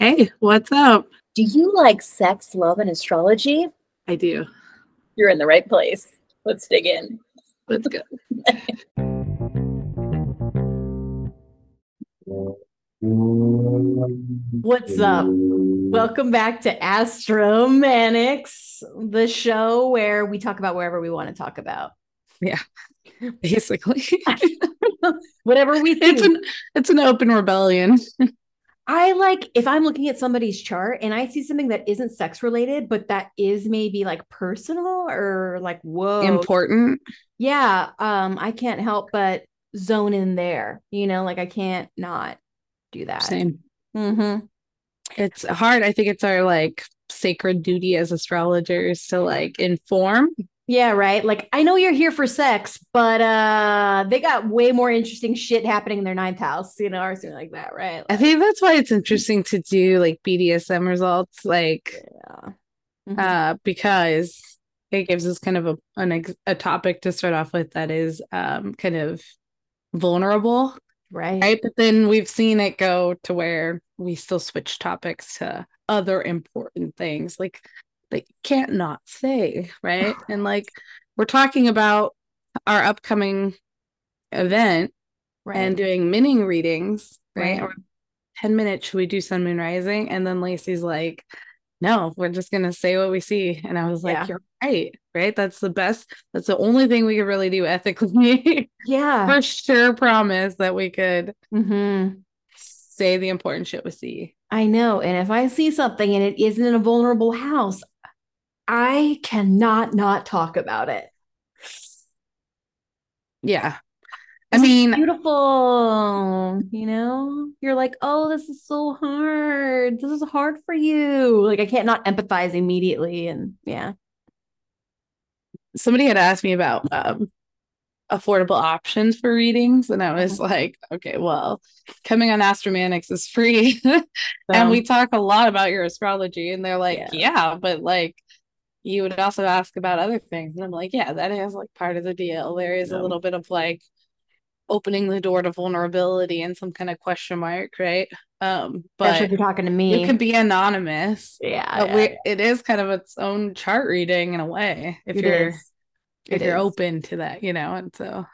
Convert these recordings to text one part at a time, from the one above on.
Hey, what's up? Do you like sex, love, and astrology? I do. You're in the right place. Let's dig in. Let's go. What's up? Welcome back to Astromantics, the show where we talk about wherever we want to talk about. Yeah, basically. Whatever we think. it's an it's an open rebellion. I like if I'm looking at somebody's chart and I see something that isn't sex related, but that is maybe like personal or like whoa Important. Yeah. Um, I can't help but zone in there, you know, like I can't not do that. Same. Mm-hmm. It's hard. I think it's our like sacred duty as astrologers to like inform. Yeah, right. Like I know you're here for sex, but uh they got way more interesting shit happening in their ninth house, you know, or something like that, right? I think that's why it's interesting to do like BDSM results, like yeah. Mhm. uh because it gives us kind of a an ex- a topic to start off with that is um kind of vulnerable right. right but then we've seen it go to where we still switch topics to other important things like that you can't not say right and like we're talking about our upcoming event Right. and doing mini readings right, Right. Or 10 minutes should we do sun moon rising and then lacey's like no we're just gonna say what we see and i was like Yeah. you're right right that's the best that's the only thing we could really do ethically yeah. for sure promise that we could hmm say the important shit we see. I know. And if I see something and it isn't in a vulnerable house, I cannot not talk about it. Yeah. I is mean, beautiful. You know, you're like, oh, this is so hard. This is hard for you. Like, I can't not empathize immediately. And yeah. somebody had asked me about um, affordable options for readings, and I was like, okay, well, coming on Astromantics is free. and we talk a lot about your astrology, and they're like, Yeah. yeah, but like, you would also ask about other things. And I'm like, yeah, that is like part of the deal. There is Yeah. a little bit of like opening the door to vulnerability and some kind of question mark, right? Um, but if you're talking to me. it can be anonymous. yeah. But we, it is kind of its own chart reading in a way if It you're is. if It you're is. open to that, you know. And so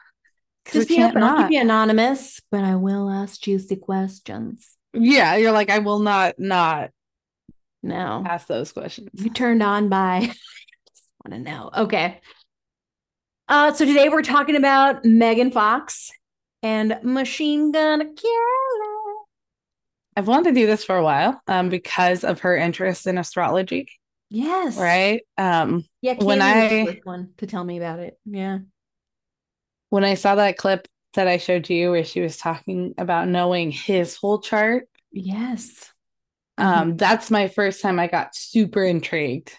Just be can't. I'll not. keep you anonymous, but I will ask juicy questions. yeah, you're like I will not not No. ask those questions. You turned on by just want to know. Okay. Uh, so today we're talking about Megan Fox and Machine Gun Kelly. I've wanted to do this for a while, um, because of her interest in astrology, Yes. right? Um, Yeah. When I- one to tell me about it. Yeah. when I saw that clip that I showed you where she was talking about knowing his whole chart, Yes. Um, that's my first time I got super intrigued,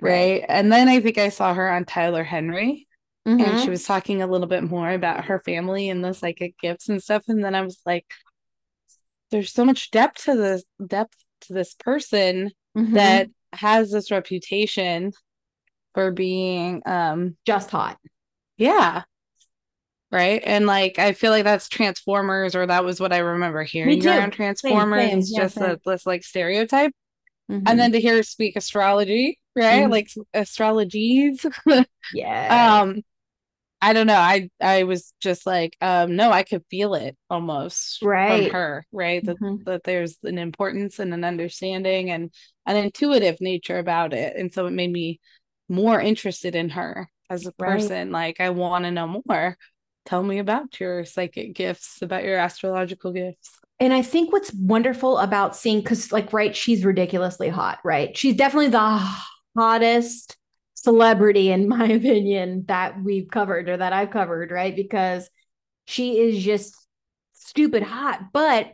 Right. And then I think I saw her on Tyler Henry. and Mhm. she was talking a little bit more about her family and the psychic gifts and stuff and then i was like there's so much depth to this depth to this person Mhm. that has this reputation for being um just hot. yeah right and like i feel like that's transformers or that was what i remember hearing around transformers same. it's Yeah, just same. a, this like stereotype Mhm. and then to hear her speak astrology right Mhm. like astrologies yeah. um i don't know i i was just like um no i could feel it almost Right. from her right that, Mhm. that there's an importance and an understanding and an intuitive nature about it and so it made me more interested in her as a Right. person like i want to know more tell me about your psychic gifts about your astrological gifts And I think what's wonderful about seeing, because, like, right, she's ridiculously hot, right? She's definitely the hottest celebrity, in my opinion, that we've covered or that I've covered, right? Because she is just stupid hot. But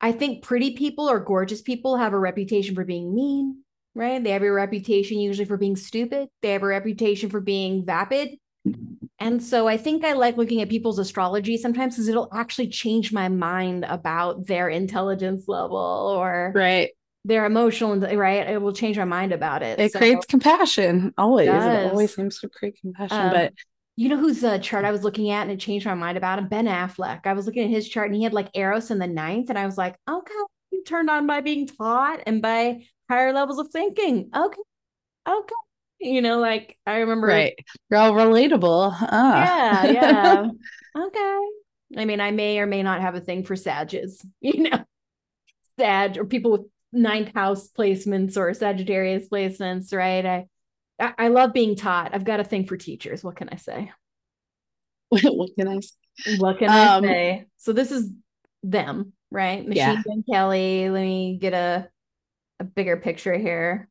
I think pretty people or gorgeous people have a reputation for being mean, right? They have a reputation usually for being stupid, they have a reputation for being vapid. And so I think I like looking at people's astrology sometimes because it'll actually change my mind about their intelligence level or right their emotional, right? It will change my mind about it. it So, creates compassion always it does. always seems to create compassion Um, but you know whose uh, chart I was looking at and it changed my mind about him? Ben Affleck. I was looking at his chart and he had like Eros in the ninth, and I was like, okay, I'm turned on by being taught and by higher levels of thinking. Okay. Okay. You know, like I remember Right. You're all relatable. Ah. Yeah, yeah. okay. I mean, I may or may not have a thing for Sages, you know, Sag or people with ninth house placements or Sagittarius placements, right? I I, I love being taught. I've got a thing for teachers. What can I say? what can I say? What can Um, I say? So this is them, right? Machine Yeah. Gun Kelly. Let me get a a bigger picture here.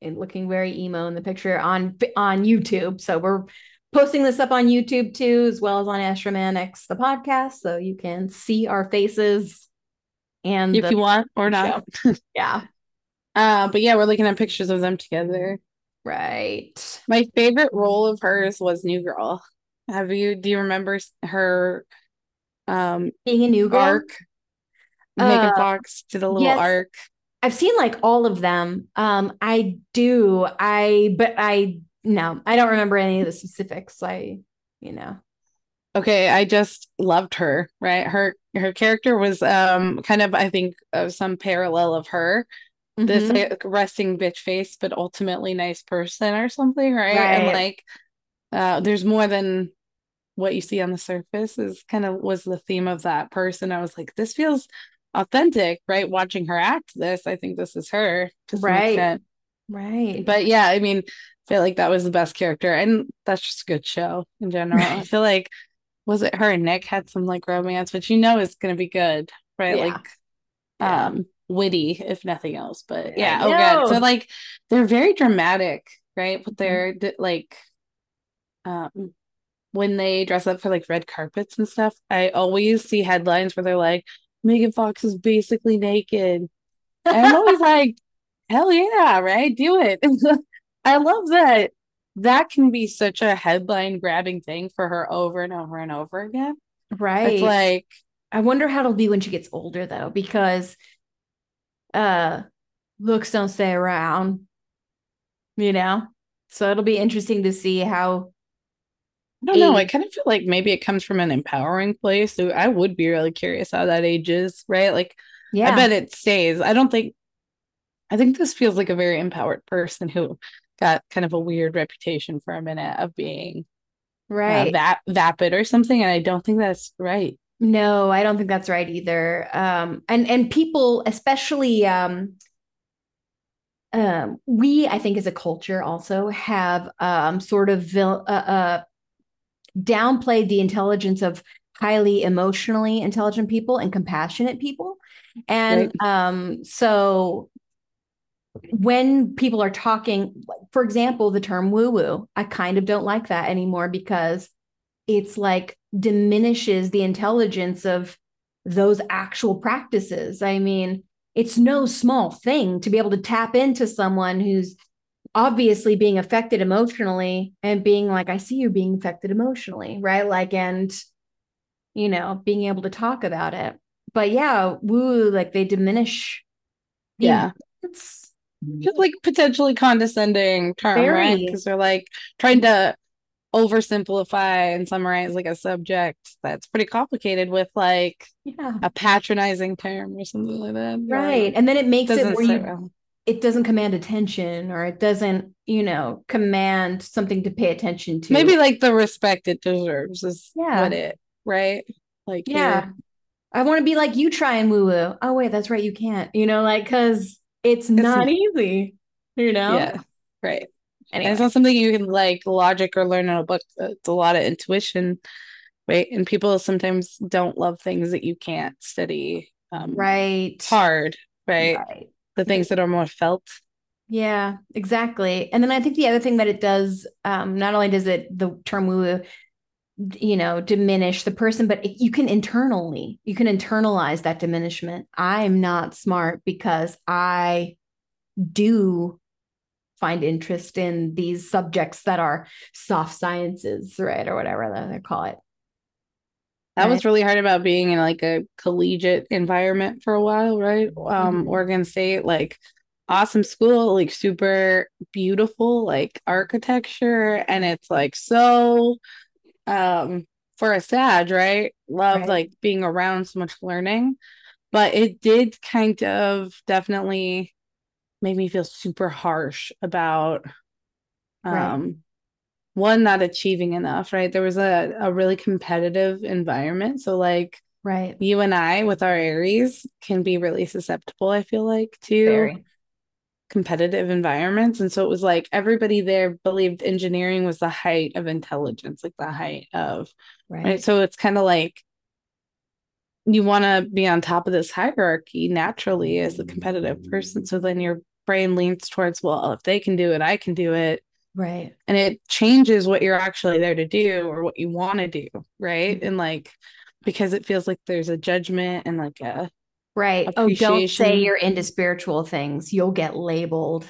And Looking very emo in the picture on on YouTube. So we're posting this up on YouTube too, as well as on Astromantics, the podcast, so you can see our faces. And If the- you want or not. yeah, Uh, but yeah, we're looking at pictures of them together. right. My favorite role of hers was New Girl. Have you do you remember her um Being a new girl. arc? Megan Uh, Fox did a little yes. arc. I've seen like all of them. Um, I do. I but I no, I don't remember any of the specifics. I, you know. Okay, I just loved her, right? Her her character was um kind of I think of some parallel of her. This Mhm. like, resting bitch face, but ultimately nice person or something, right? And like uh there's more than what you see on the surface is kind of was the theme of that person. I was like, this feels authentic, right? Watching her act this, I think this is her Right. right. But yeah, I mean, I feel like that was the best character, and that's just a good show in general. I feel like was it her and Nick had some like romance, which you know is gonna be good, right? Yeah. Like Yeah. um witty, if nothing else. But yeah, oh god. So like they're very dramatic, right? But Mhm. they're th- like um when they dress up for like red carpets and stuff, I always see headlines where they're like, Megan Fox is basically naked. And I'm always like, hell yeah, right? Do it. I love that. That can be such a headline grabbing thing for her over and over and over again. right. It's like, I wonder how it'll be when she gets older though, because uh looks don't stay around, you know? So it'll be interesting to see how I don't know. I kind of feel like maybe it comes from an empowering place. So I would be really curious how that ages, right? Like, yeah. I bet it stays. I don't think, I think this feels like a very empowered person who got kind of a weird reputation for a minute of being uh, right. va- vapid or something. And I don't think that's right. No, I don't think that's right either. Um, and and people, especially um, um, we, I think, as a culture, also have um, sort of vil- uh, uh, downplayed the intelligence of highly emotionally intelligent people and compassionate people, and um, so when people are talking, for example, the term woo woo, I kind of don't like that anymore because it's like diminishes the intelligence of those actual practices. I mean, it's no small thing to be able to tap into someone who's obviously being affected emotionally and being like, I see you being affected emotionally, right? Like, and, you know, being able to talk about it. But yeah, woo, like they diminish. Yeah. importance. Just like potentially condescending term, right? Because they're like trying to oversimplify and summarize like a subject that's pretty complicated with like Yeah. a patronizing term or something like that. You're like, Right. And then it makes it doesn't where you well. It doesn't command attention or it doesn't, you know, command something to pay attention to. Maybe like the respect it deserves is Yeah. what it, right? Like yeah. I want to be like you try and woo woo. Oh wait, that's right, you can't. You know, like because it's not easy. You know. Yeah. Right. And Anyway. it's not something you can like logic or learn in a book. It's a lot of intuition, right? And people sometimes don't love things that you can't study um right. hard, right? Right. The things that are more felt. Yeah, exactly. And then I think the other thing that it does, um, not only does it the term woo woo, you know, diminish the person, but it, you can internally, you can internalize that diminishment. I'm not smart because I do find interest in these subjects that are soft sciences, right, or whatever they call it. That was really hard about being in like a collegiate environment for a while, right? Um, Mhm. Oregon State, like awesome school, like super beautiful, like architecture, and it's like so um for a Sag, right? Love Right. like being around so much learning. but it did kind of definitely make me feel super harsh about um Right. One not achieving enough, right? There was a, a really competitive environment. So like Right. you and I with our Aries can be really susceptible, I feel like, to Very. competitive environments. And so it was like everybody there believed engineering was the height of intelligence, like the height of right. Right. So it's kind of like you want to be on top of this hierarchy naturally as a competitive person. So then your brain leans towards, well, if they can do it, I can do it. Right. And it changes what you're actually there to do or what you want to do. Right. And like, because it feels like there's a judgment and like a, Right. Oh, don't say you're into spiritual things. You'll get labeled.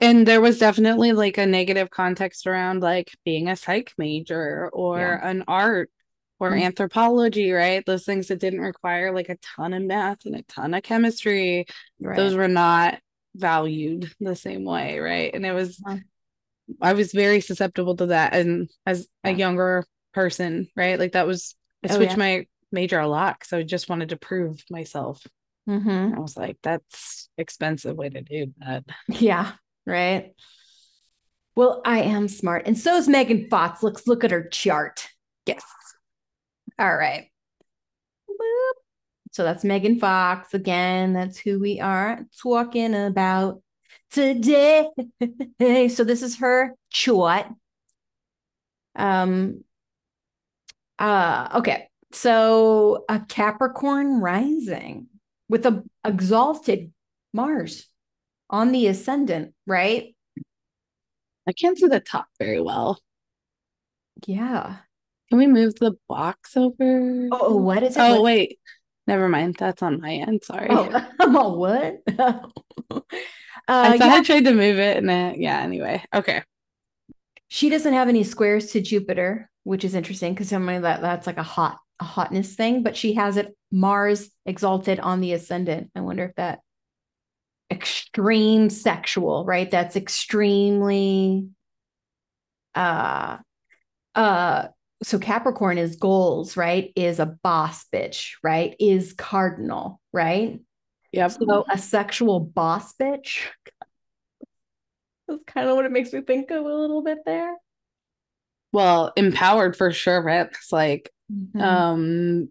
and there was definitely like a negative context around like being a psych major or Yeah. an art or Mm. anthropology, right? Those things that didn't require like a ton of math and a ton of chemistry. Right. those were not valued the same way, right? And it was Yeah. I was very susceptible to that and as a younger person, right? Like that was I Oh, switched yeah. my major a lot because I just wanted to prove myself. hmm I was like, that's expensive way to do that. Yeah. Right. Well, I am smart. And so is Megan Fox. Let's look at her chart. Yes. All right. Boop. So that's Megan Fox. Again, that's who we are talking about today. So this is her chart. Um uh okay. So a Capricorn rising with a exalted Mars on the ascendant, right? I can't see the top very well. Yeah. Can we move the box over? Oh, what is it? Oh, wait. Never mind. That's on my end. Sorry. Oh, I'm all what? uh, I thought yeah, I tried to move it and it, yeah, anyway. Okay. she doesn't have any squares to Jupiter, which is interesting because somebody that that's like a hot a hotness thing, but she has it Mars exalted on the ascendant. I wonder if that extreme sexual, right? That's extremely uh uh so Capricorn is goals, right? Is a boss bitch, right? Is cardinal, right? Yep. So a sexual boss bitch. That's kind of what it makes me think of a little bit there. Well, empowered for sure, right? It's like Mhm. um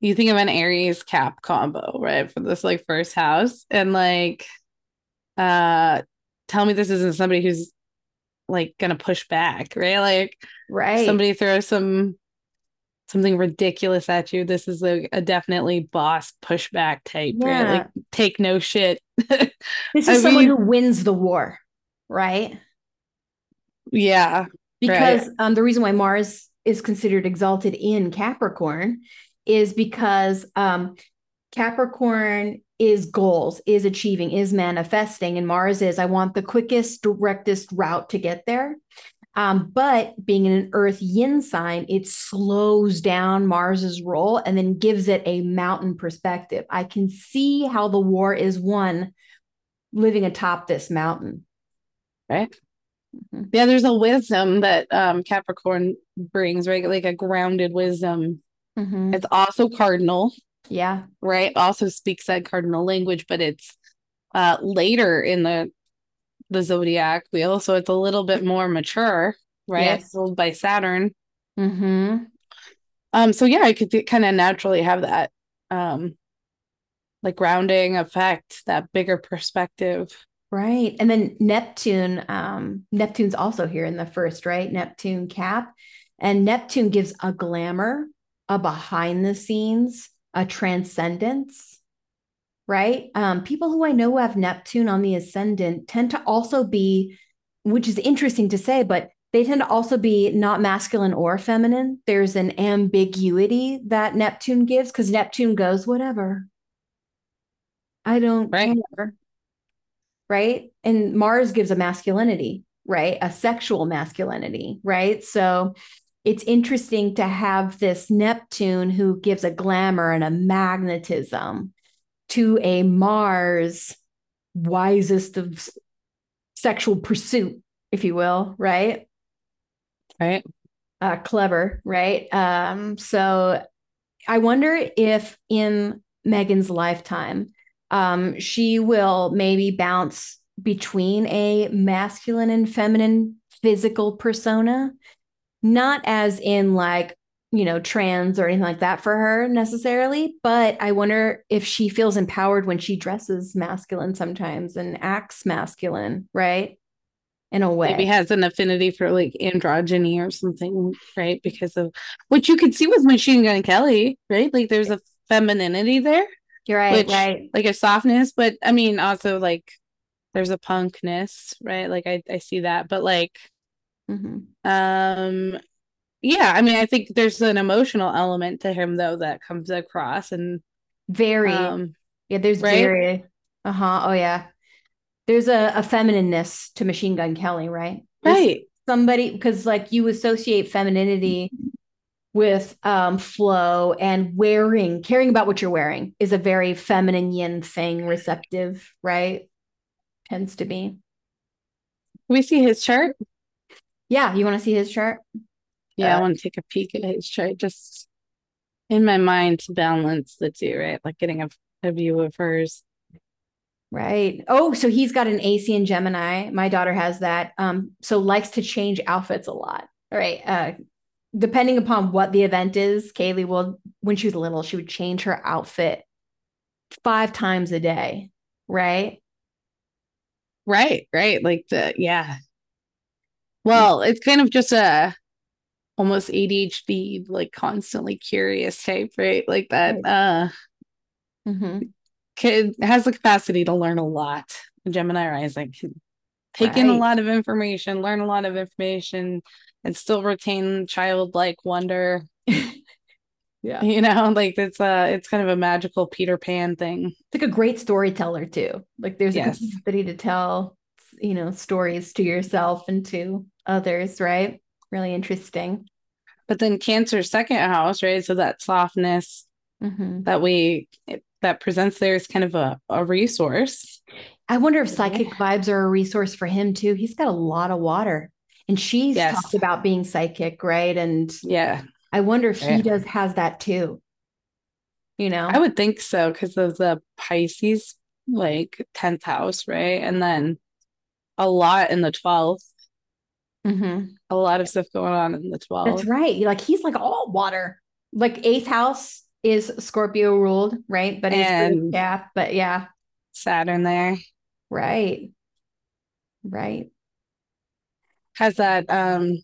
you think of an Aries cap combo, right? For this like first house. And like uh tell me this isn't somebody who's like gonna push back, right? Like right. somebody throws some something ridiculous at you. This is like a definitely boss pushback type, right? Yeah. Like take no shit. this is I someone mean- who wins the war, right? yeah. Because um, the reason why Mars is considered exalted in Capricorn is because um, Capricorn is goals, is achieving, is manifesting, and Mars is I want the quickest, directest route to get there. Um, but being in an Earth yin sign, it slows down Mars's role and then gives it a mountain perspective. I can see how the war is won living atop this mountain. Right. Mhm. Yeah, there's a wisdom that um Capricorn brings, right? Like a grounded wisdom. Mhm. It's also cardinal, Yeah. right? Also speaks that cardinal language, but it's uh later in the the zodiac wheel, so it's a little bit more mature, right? Yes. Ruled by Saturn. hmm Um, so yeah, I could kind of naturally have that um like grounding effect, that bigger perspective. Right. And then Neptune, um, Neptune's also here in the first, right? Neptune cap. And Neptune gives a glamour, a behind the scenes, a transcendence, right? Um, people who I know who have Neptune on the ascendant tend to also be, which is interesting to say, but they tend to also be not masculine or feminine. There's an ambiguity that Neptune gives because Neptune goes, whatever. I don't Right. care. Right. And Mars gives a masculinity, right? A sexual masculinity, right? So it's interesting to have this Neptune who gives a glamour and a magnetism to a Mars wisest of sexual pursuit, if you will, right? Right. uh, clever, right? Um, so I wonder if in Megan's lifetime. Um, she will maybe bounce between a masculine and feminine physical persona, not as in like, you know, trans or anything like that for her necessarily, but I wonder if she feels empowered when she dresses masculine sometimes and acts masculine, right? In a way. Maybe has an affinity for like androgyny or something, right? Because of which you could see with Machine Gun Kelly, right? Like there's a femininity there. You're right, which, right. Like a softness, but I mean also like there's a punkness, right? Like I, I see that, but like Mm-hmm. um yeah, I mean I think there's an emotional element to him though that comes across and Very. um yeah, there's right? very. Uh huh. Oh, yeah. There's a, a feminineness to Machine Gun Kelly, right? There's right. Somebody, because like you associate femininity with um, flow and wearing, caring about what you're wearing is a very feminine yin thing, receptive, right? Tends to be. We see his chart? Yeah. You want to see his chart? Yeah, I Uh, want to take a peek at his chart just in my mind to balance the two, right? Like getting a, a view of hers. Right. Oh, so he's got an AC in Gemini. My daughter has that. Um, so likes to change outfits a lot. All right. Uh, depending upon what the event is, Kaylee will, when she was little, she would change her outfit five times a day. Right. Right, right. Like the yeah. Well, it's kind of just a almost ADHD, like constantly curious type, right? Like that uh Mm-hmm. kid has the capacity to learn a lot. Gemini rising can take in a lot of information, learn a lot of information, and still retain childlike wonder. Yeah. You know, like it's uh it's kind of a magical Peter Pan thing. It's like a great storyteller too. Like there's Yes. a capacity to tell, you know, stories to yourself and to others, right? Really interesting. But then Cancer second house, right? So that softness Mhm. that we that presents there is kind of a, a resource. I wonder if psychic vibes are a resource for him too. He's got a lot of water. And she's Yes. talked about being psychic, right? And Yeah, I wonder if he does has that too. You know? I would think so because of the Pisces, like 10th house, right? And then a lot in the 12th, Mhm. a lot of stuff going on in the 12. That's right. Like he's like all water. Like eighth house is Scorpio ruled, right? But he's And- yeah, but yeah, Saturn there right. Right. has that um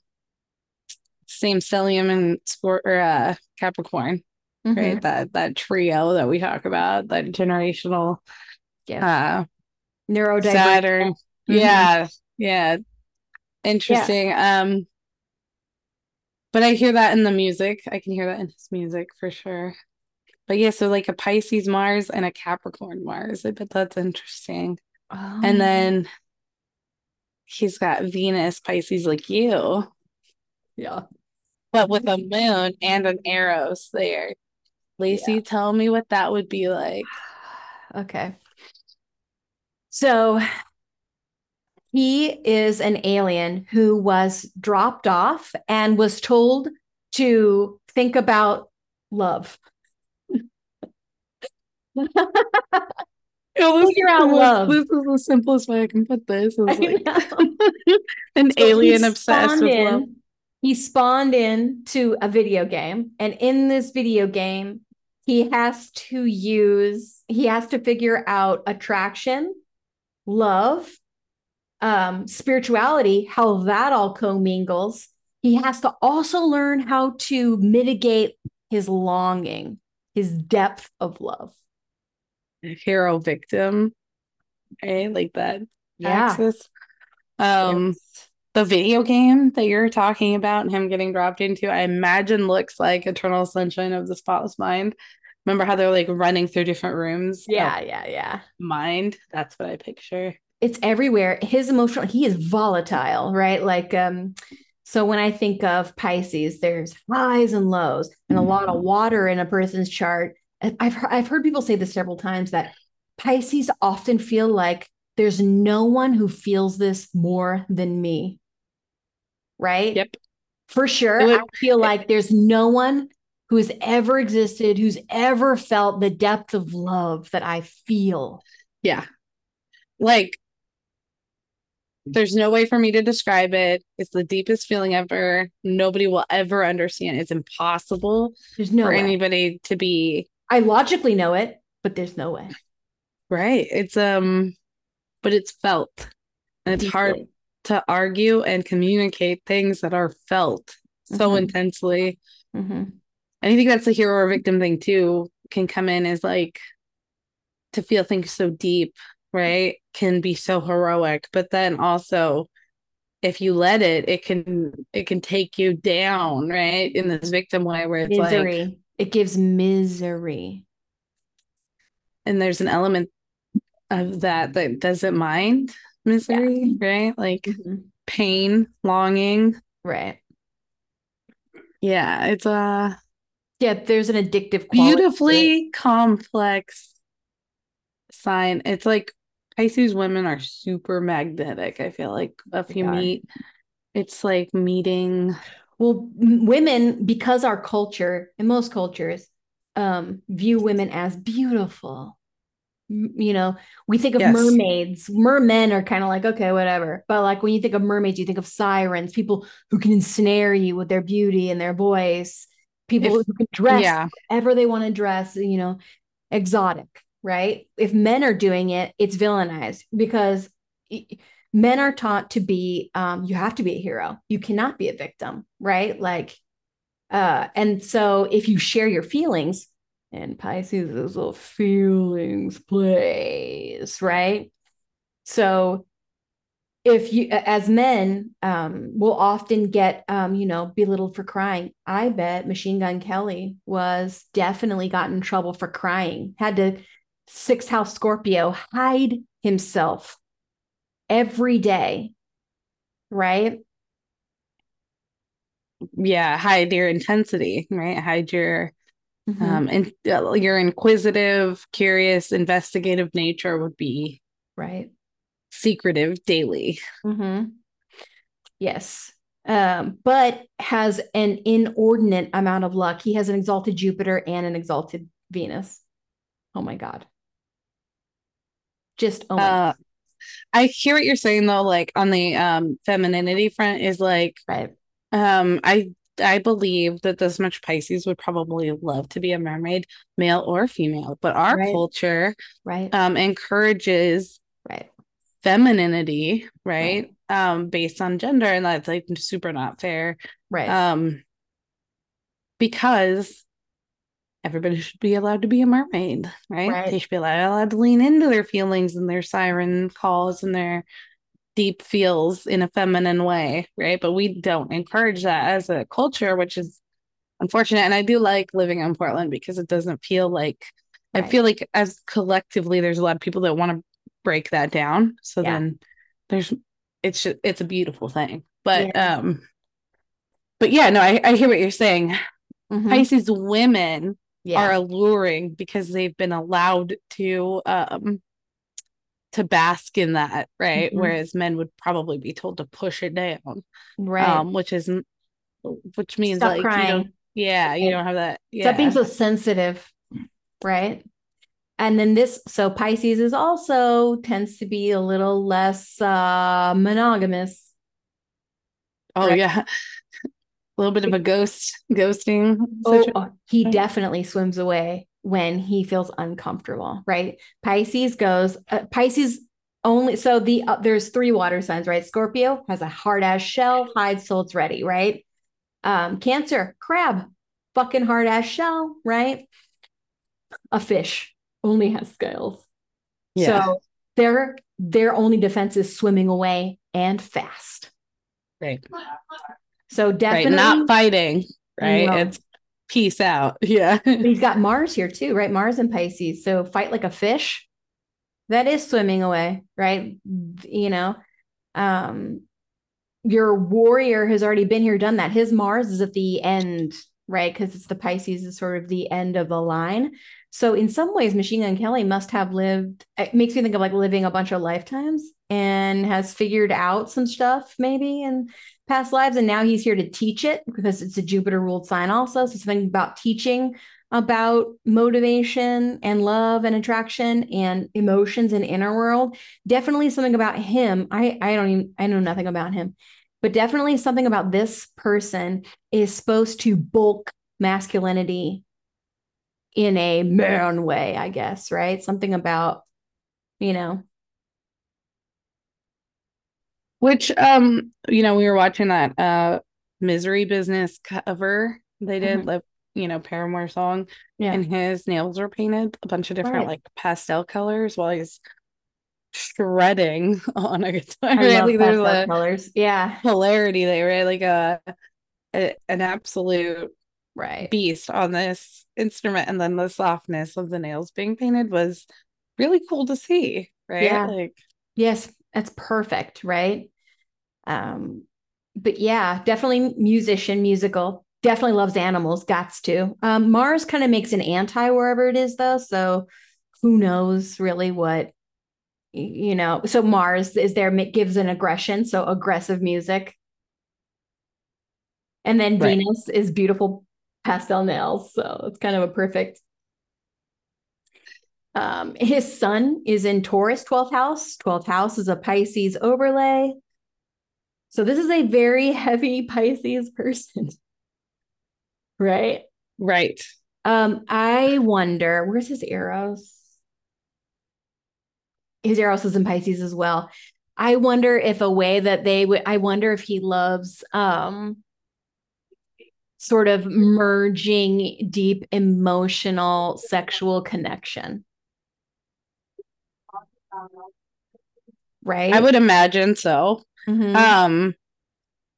same stellium and Scor- or uh, Capricorn, Mhm. right? That that trio that we talk about, that generational Yeah. uh Neurodivergent. Saturn. Mhm. Yeah, yeah. Interesting. Um, but I hear that in the music. I can hear that in his music for sure. But yeah, so like a Pisces Mars and a Capricorn Mars. I bet that's interesting. Oh. And then he's got Venus, Pisces like you, yeah. but with a moon and an Eros there. Lacey, tell me what that would be like. Okay. So he is an alien who was dropped off and was told to think about love. Figure is out the love. This is the simplest way I can put this. Like an So alien obsessed with in- love. He spawned in to a video game, and in this video game, he has to use, he has to figure out attraction, love, um, spirituality, how that all commingles. He has to also learn how to mitigate his longing, his depth of love. hero victim, right? Like that Yeah. axis. Um, the video game that you're talking about and him getting dropped into, I imagine looks like Eternal Sunshine of the Spotless Mind. Remember how they're like running through different rooms? yeah, yeah, yeah. mind. That's what I picture. It's everywhere. His emotional, he is volatile, right? Like, um, so when I think of Pisces, there's highs and lows, and a lot of water in a person's chart. I've heard, I've heard people say this several times that Pisces often feel like there's no one who feels this more than me, right? Yep. For sure, would- I feel like there's no one who has ever existed, who's ever felt the depth of love that I feel. Yeah. Like, there's no way for me to describe it. It's the deepest feeling ever. Nobody will ever understand. It's impossible There's no for way. anybody to be I logically know it, but there's no way. right. It's um, but it's felt, and it's hard to argue and communicate things that are felt so Mhm. intensely. Mhm. And I think that's the hero or victim thing too, can come in as like to feel things so deep, right? Can be so heroic, but then also if you let it, it can it can take you down, right? In this victim way where it's like it gives misery. and there's an element of that that doesn't mind misery, right? Like Mhm. pain, longing. Right. Yeah, it's a Yeah, there's an addictive beautifully complex sign. It's like Pisces women are super magnetic. I feel like if you meet, it's like meeting. Well, women, because our culture, in most cultures, um, view women as beautiful. M- You know, we think of Yes. mermaids. Mermen are kind of like, okay, whatever. But like when you think of mermaids, you think of sirens, people who can ensnare you with their beauty and their voice, people If- who can dress Yeah, however they want to dress, you know, exotic, right? If men are doing it, it's villainized because men are taught to be um you have to be a hero. You cannot be a victim, right? Like uh and so if you share your feelings and Pisces is a feelings place, right? So if you as men um will often get um you know belittled for crying i bet machine gun kelly was definitely got in trouble for crying had to six house scorpio hide himself every day right yeah. Hide your intensity, right? Hide your Mhm. um and your inquisitive, curious, investigative nature would be right secretive daily. hmm Yes. Um, but has an inordinate amount of luck. He has an exalted Jupiter and an exalted Venus. Oh my God. Just oh my Uh, I hear what you're saying though, like on the um femininity front is like right. um I I believe that this much Pisces would probably love to be a mermaid, male or female, but our Right. culture Right. um encourages right. femininity, right? Um based on gender and that's like super not fair. Right. Um because everybody should be allowed to be a mermaid, right? Right. They should be allowed, allowed to lean into their feelings and their siren calls and their deep feels in a feminine way, right? But we don't encourage that as a culture, which is unfortunate. And I do like living in Portland because it doesn't feel like I feel like as collectively there's a lot of people that want to break that down. So Yeah. then there's it's just it's a beautiful thing. But Yeah. um but yeah, no, I, I hear what you're saying. Mhm. Pisces women yeah. are alluring because they've been allowed to um to bask in that, right? Mhm. Whereas men would probably be told to push it down. right. Um, which isn't which means Stop like you don't yeah, you don't have that. Yeah. Stop being so sensitive. Right. And then this, so Pisces is also tends to be a little less uh monogamous. oh right. yeah. A little bit of a ghost ghosting Oh, oh, he definitely swims away when he feels uncomfortable, right? Pisces goes, uh, Pisces only, so the uh, there's three water signs, right? Scorpio has a hard ass shell, hides till it's ready, right? Um, Cancer, crab, fucking hard ass shell, right? A fish only has scales. yeah. So their their only defense is swimming away and fast. right. So Right. definitely Not fighting, right? No. It's peace out. Yeah. But he's got Mars here too, right? Mars and Pisces. So fight like a fish. That is swimming away, right? You know, um, your warrior has already been here, done that. His Mars is at the end, right? Because it's the Pisces is sort of the end of the line. So in some ways, Machine Gun Kelly must have lived. It makes me think of like living a bunch of lifetimes and has figured out some stuff maybe in past lives, and now he's here to teach it because it's a Jupiter ruled sign, also. So something about teaching about motivation and love and attraction and emotions and inner world. Definitely something about him. I I don't even I know nothing about him, but definitely something about this person is supposed to bulk masculinity in a man way, I guess, right? Something about, you know. Which um, you know, we were watching that uh misery business cover they did, Mhm. like, you know, Paramore song, Yeah. and his nails were painted a bunch of different Right. like pastel colors while he's shredding on a guitar. I Right? love Like there's a colors. Yeah. hilarity there, right? Like a, a an absolute Right. beast on this instrument, and then the softness of the nails being painted was really cool to see, right? Yeah. Like Yes, that's perfect, right? Um, but yeah, definitely musician, musical. Definitely loves animals, gots to. Um, Mars kind of makes an anti wherever it is, though. So who knows really what you know? So Mars is there, gives an aggression, so aggressive music. And then Right. Venus is beautiful pastel nails, so it's kind of a perfect. Um, his son is in Taurus, 12th house. 12th house is a Pisces overlay. So this is a very heavy Pisces person. right? right. Um, I wonder, where's his Eros? His Eros is in Pisces as well. I wonder if a way that they would, I wonder if he loves um sort of merging deep emotional sexual connection. Right? I would imagine so. Mhm. Um,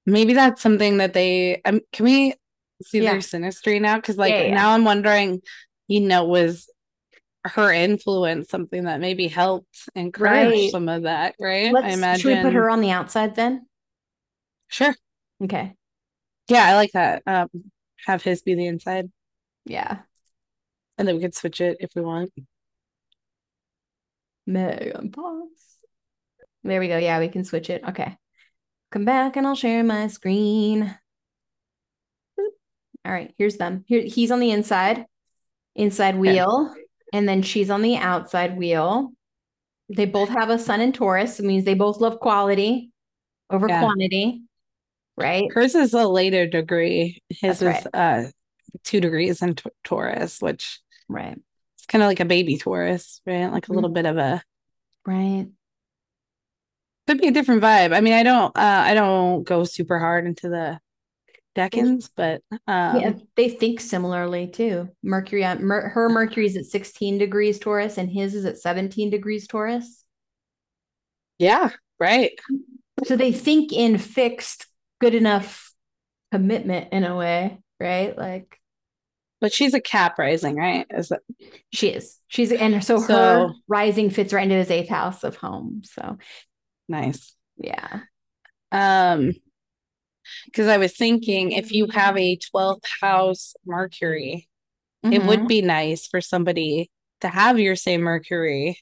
maybe that's something that they um, can we see Yeah. their synastry now? Because like Yeah, yeah, yeah. now I'm wondering, you know, was her influence something that maybe helped encourage Right. some of that, right? Let's I imagine. should we put her on the outside then? Sure. Okay. Yeah, I like that. Um, have his be the inside, Yeah. and then we could switch it if we want. Megan Fox. There we go. Yeah, we can switch it. Okay. Come back and I'll share my screen. All right, here's them. Here he's on the inside, inside wheel, and then she's on the outside wheel. They both have a sun in Taurus. It means they both love quality over Yeah. quantity, right? Hers is a later degree. His That's is uh two degrees in Tau- Taurus, which Right. It's kind of like a baby Taurus, right? Like a little bit of a Right. Could be a different vibe. I mean, I don't uh I don't go super hard into the decans, but um Yeah, they think similarly too. Mercury on Mer- her Mercury's at 16 degrees Taurus and his is at 17 degrees Taurus. yeah, right. So they think in fixed, good enough commitment in a way, right? Like But she's a cap rising, right? Is that she is. She's and so, her rising fits right into his eighth house of home. So nice? yeah. Um because I was thinking if you have a 12th house Mercury, it would Mhm. be nice for somebody to have your same Mercury,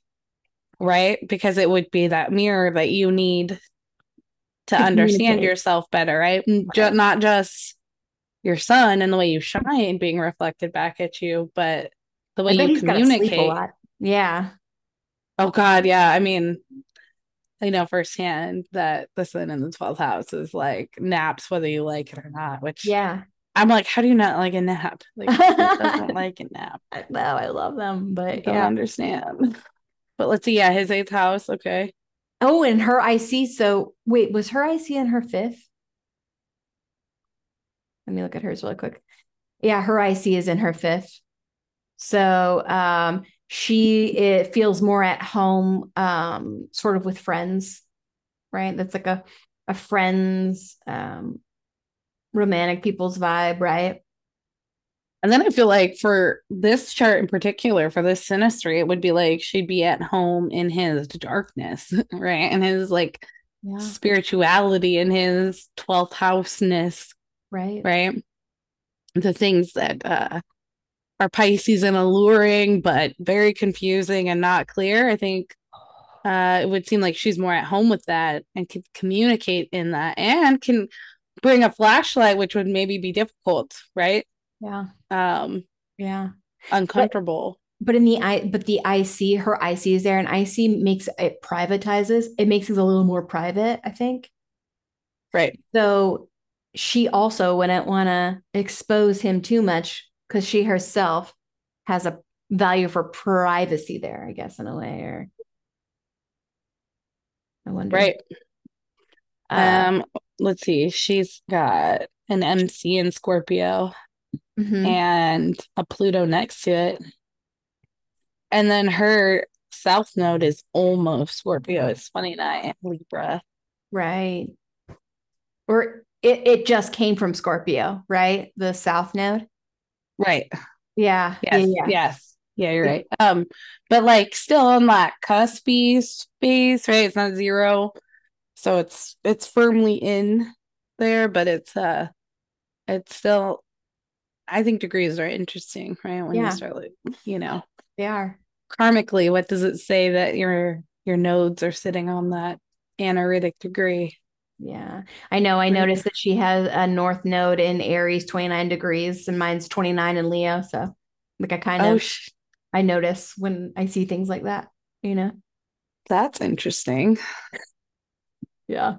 right? Because it would be that mirror that you need to understand yourself better, right? Ju- Right. not just your sun and the way you shine being reflected back at you, but the way you he's gotta sleep a communicate. lot. Yeah. Oh God, yeah. I mean, I know firsthand that the sun in the 12th house is like naps, whether you like it or not, which Yeah. I'm like, how do you not like a nap? Like, doesn't like a nap? I know. I love them. I But don't yeah. understand. But let's see. Yeah, his eighth house. Okay. Oh, and her IC. So wait, was her IC in her fifth? Let me look at hers really quick. Yeah, her IC is in her fifth. So um she it feels more at home um sort of with friends, right? That's like a a friends um romantic people's vibe, right? And then I feel like for this chart in particular, for this synastry, it would be like she'd be at home in his darkness, right? And his like Yeah. spirituality and his 12th houseness, Right. right? The things that uh are Pisces and alluring, but very confusing and not clear. I think uh it would seem like she's more at home with that and can communicate in that and can bring a flashlight, which would maybe be difficult, right? Yeah. Um, Yeah. uncomfortable. But in the I but the IC, her IC is there, and IC makes it privatizes. It makes it a little more private, I think. Right. So she also wouldn't want to expose him too much because she herself has a value for privacy there, I guess, in a way. Or I wonder. Right. Uh, Um, let's see. She's got an MC in Scorpio mhm. and a Pluto next to it. And then her south node is almost Scorpio. It's 29 Libra. Right. Or it, it just came from Scorpio, right? The South Node. Right. Yeah. Yes. Yeah. yeah. Yes. Yeah, you're right. Um, but like still on that cuspy space, right? It's not zero. So it's it's firmly in there, but it's uh it's still I think degrees are interesting, right? When Yeah. you start like, you know, They are. karmically, what does it say that your your nodes are sitting on that anaretic degree? Yeah. I know. I noticed that she has a North Node in Aries, 29 degrees, and mine's 29 in Leo. So, like, I kind Oh, of sh- I notice when I see things like that, you know? that's interesting. Yeah.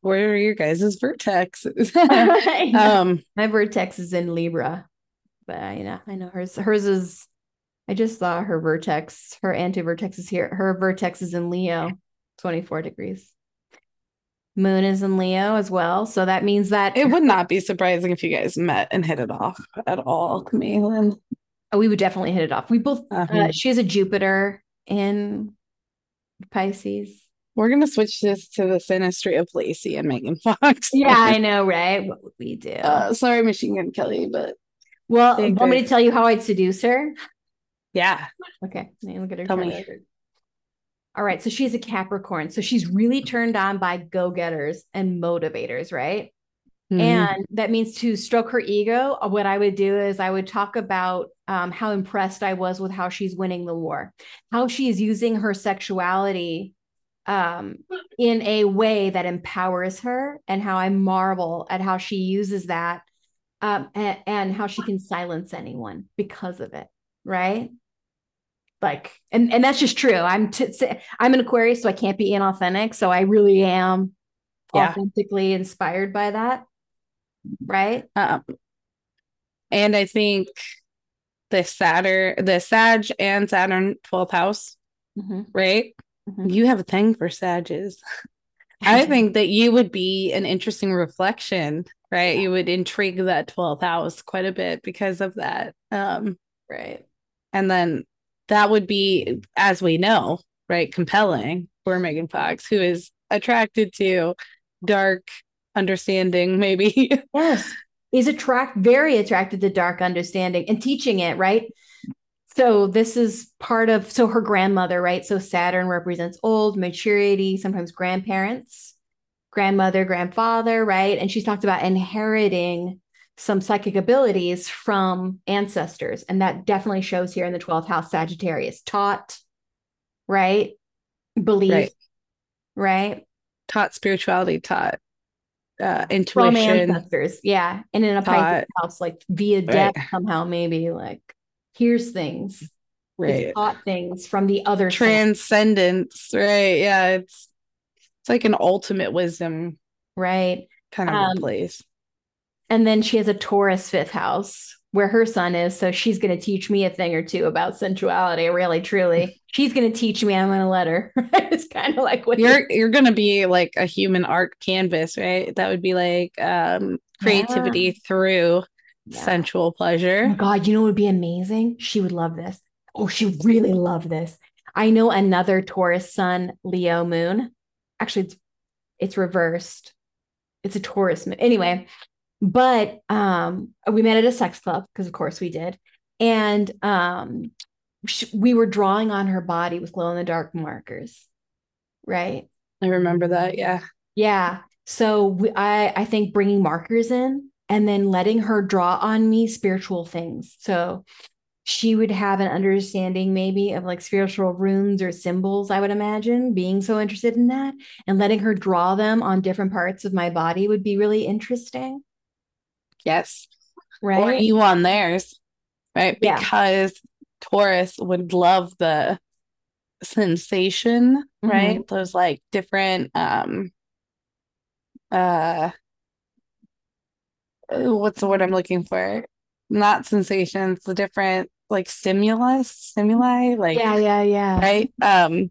Where are your guys' vertexes? um, my vertex is in Libra, but I you know I know hers hers is I just saw her vertex, her anti-vertex is here. Her vertex is in Leo, 24 degrees. Moon is in Leo as well. So that means that it would not be surprising if you guys met and hit it off at all, Camille. oh, we would definitely hit it off. We both uh, Um, she has a Jupiter in Pisces. We're gonna switch this to the synastry of Lacey and Megan Fox. Yeah, I know, right? What would we do? uh, sorry, Machine Gun Kelly, but well, want me to tell you how I'd seduce her? yeah, Okay, let me look at her Tell me. All right, so she's a Capricorn, so she's really turned on by go-getters and motivators, right? Mhm. And that means to stroke her ego. uh, What I would do is I would talk about um, how impressed I was with how she's winning the war, how she is using her sexuality um, in a way that empowers her, and how I marvel at how she uses that um, and, and how she can silence anyone because of it, right? Like, and and that's just true. I'm t- I'm an Aquarius, so I can't be inauthentic. So I really am Yeah. authentically inspired by that, right? Um, and I think the Saturn, the Sag and Saturn 12th house, Mhm. right? Mhm. You have a thing for Sages. I think that you would be an interesting reflection, right? You would intrigue that 12th house quite a bit because of that. Um, right. and then that would be, as we know, right, compelling for Megan Fox, who is attracted to dark understanding, maybe. Yes. Is attract very attracted to dark understanding and teaching it, right? So this is part of so her grandmother, right? So Saturn represents old, maturity, sometimes grandparents, grandmother, grandfather, right? And she's talked about inheriting some psychic abilities from ancestors. And that definitely shows here in the 12th house, Sagittarius, taught, right? Belief, Right. right? taught spirituality, taught uh, from intuition. ancestors. Yeah. And in a Pisces house, like via Right. death, somehow, maybe like hears things, Right. taught things from the other side. Transcendence, right? Yeah, it's it's like an ultimate wisdom right. kind of Um, place. And then she has a Taurus fifth house where her sun is. So she's going to teach me a thing or two about sensuality, really, truly. She's going to teach me. I'm going to let her. it's kind of like what You're you're gonna be like a human art canvas, right? That would be like um creativity through Yeah. sensual Oh pleasure. God, you know what would be amazing? She would love this. Oh, she really love this. I know another Taurus sun, Leo moon. Actually, it's it's reversed. It's a Taurus moon. Anyway, but um we met at a sex club because of course we did. And um sh- we were drawing on her body with glow in the dark markers. Right? I remember that, yeah. Yeah. So we, I I think bringing markers in and then letting her draw on me spiritual things. So she would have an understanding maybe of like spiritual runes or symbols, I would imagine, being so interested in that and letting her draw them on different parts of my body would be really interesting. Yes. Right. Or you on theirs, right? Yeah. Because Taurus would love the sensation, Mm-hmm. right? Those like different um uh uh, what's the word I'm looking for? Not sensations, the different like stimulus, stimuli, like yeah, yeah, yeah. right? Um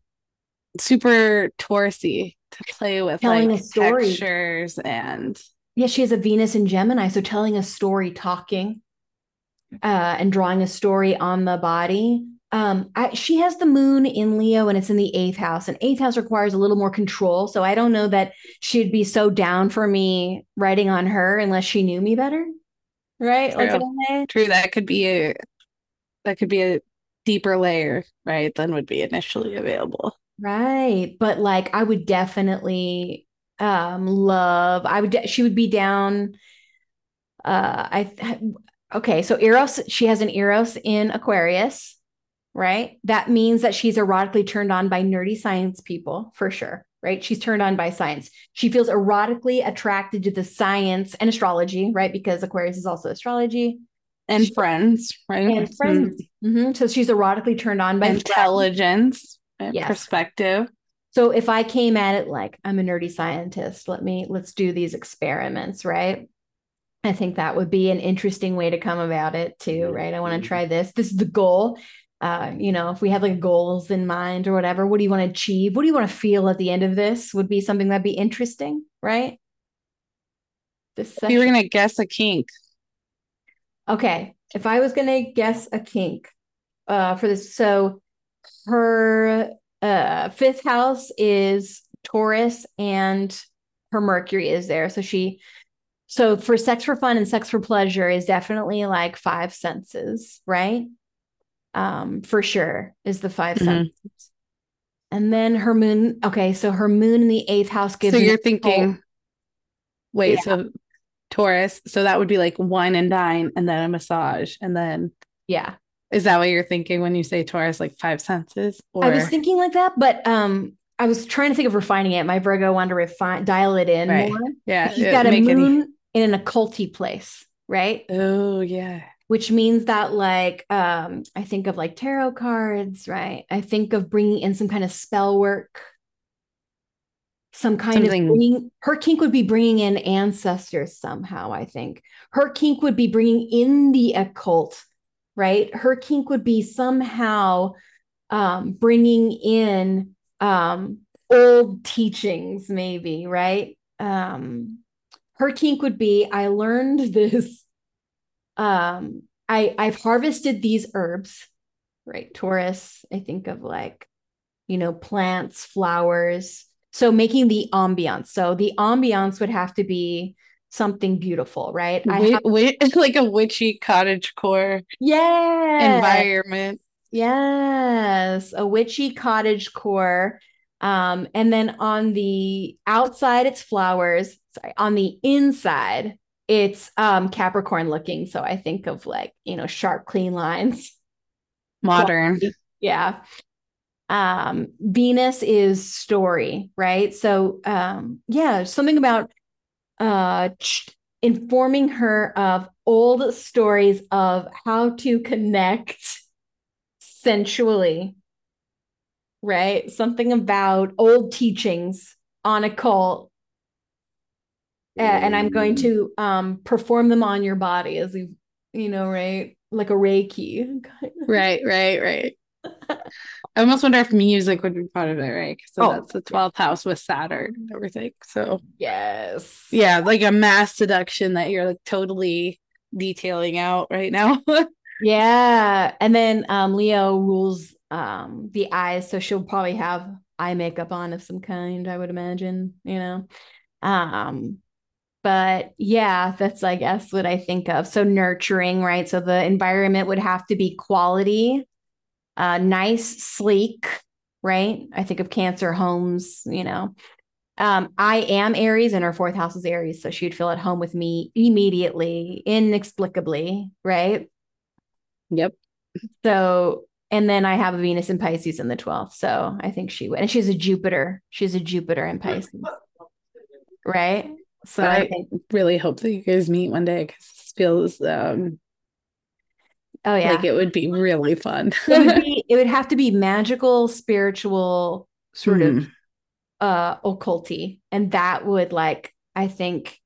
super Taurusy to play with Telling like textures and Yeah, she has a Venus in Gemini, so telling a story, talking, uh, and drawing a story on the body. Um, I, she has the moon in Leo, and it's in the eighth house, and eighth house requires a little more control. So I don't know that she'd be so down for me writing on her unless she knew me better, right? True. what True, that could be a that could be a deeper layer, right, than would be initially available. Right. But like I would definitely um love I would she would be down uh I okay, so Eros she has an Eros in Aquarius, right? That means that she's erotically turned on by nerdy science people for sure, right? She's turned on by science. She feels erotically attracted to the science and astrology, right? Because Aquarius is also astrology And She- friends, right? and friends. Mhm. So she's erotically turned on by friends. intelligence, and Yes. perspective. So if I came at it like I'm a nerdy scientist, let me let's do these experiments, right? I think that would be an interesting way to come about it too, right? I want to try this. This is the goal. Uh, you know, if we have like goals in mind or whatever, what do you want to achieve? What do you want to feel at the end of this? Would be something that'd be interesting, right? This you were gonna guess a kink, Okay, if I was gonna guess a kink uh for this, so her uh fifth house is Taurus and her Mercury is there. So she so for sex for fun and sex for pleasure is definitely like five senses, right? Um, for sure is the 5 Mhm. senses. And then her moon, okay, so her moon in the eighth house gives so you're thinking, wait, Yeah. so Taurus, so that would be like wine and dine, and then a massage, and then yeah. Is that what you're thinking when you say Taurus, like five senses? Or I was thinking like that, but um, I was trying to think of refining it. My Virgo wanted to refine, dial it in Right. more. yeah, She's it- got a moon in an occulty place, right? Oh yeah, Which means that, like, um, I think of like tarot cards, right? I think of bringing in some kind of spell work, some kind Something- of bringing. Her kink would be bringing in ancestors somehow. I think her kink would be bringing in the occult, right? Her kink would be somehow um, bringing in um, old teachings, maybe, right? Um, her kink would be I learned this. Um, I I've harvested these herbs, right? Taurus, I think of like, you know, plants, flowers. So making the ambiance. So the ambiance would have to be something beautiful, right? I Wi- have, wi- like a witchy cottage core yeah, environment. Yes, a witchy cottage core. Um, and then on the outside, it's flowers. Sorry, on the inside, it's um Capricorn looking. So I think of like, you know, sharp, clean lines. Modern. Yeah. Um, Venus is story, right? So um, yeah, something about uh informing her of old stories of how to connect sensually, right? Something about old teachings on occult. A- and I'm going to um perform them on your body as you, you know, right? Like a Reiki. Right, right, right. I almost wonder if music would be part of it, right? So Oh, that's the 12th house with Saturn and everything. So, Yes. yeah, like a mass seduction that you're like totally detailing out right now. Yeah. And then um Leo rules um the eyes, so she'll probably have eye makeup on of some kind, I would imagine, you know. Um but yeah, that's I guess what I think of. So nurturing, right? So the environment would have to be quality, uh nice, sleek, right? I think of cancer homes, you know. Um, I am Aries and her fourth house is Aries, so she'd feel at home with me immediately, inexplicably, right? Yep. So, and then I have a Venus in Pisces in the 12th. So I think she would. And she's a Jupiter. She's a Jupiter in Pisces. Right. So I, I think, really hope that you guys meet one day because this feels um oh, yeah. like it would be really fun. it, would be, it would have to be magical, spiritual, sort of Mhm. uh occulty. And that would like, I think,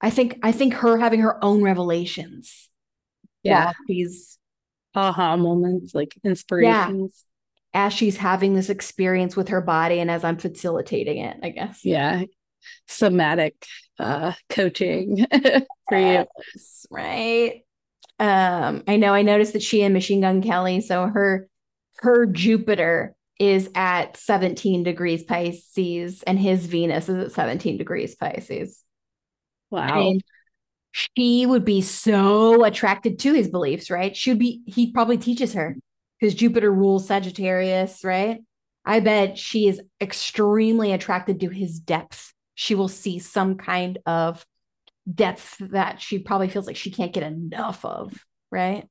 I think, I think her having her own revelations. Yeah. These aha moments, like inspirations. as she's having this experience with her body and as I'm facilitating it, I guess. Yeah. Somatic uh coaching for you. Yes, right. Um, I know I noticed that she and Machine Gun Kelly, so her her Jupiter is at 17 degrees Pisces and his Venus is at 17 degrees Pisces. Wow. And she would be so attracted to his beliefs, right? She would be, he probably teaches her because Jupiter rules Sagittarius, right? I bet she is extremely attracted to his depth. She will see some kind of depth that she probably feels like she can't get enough of, right?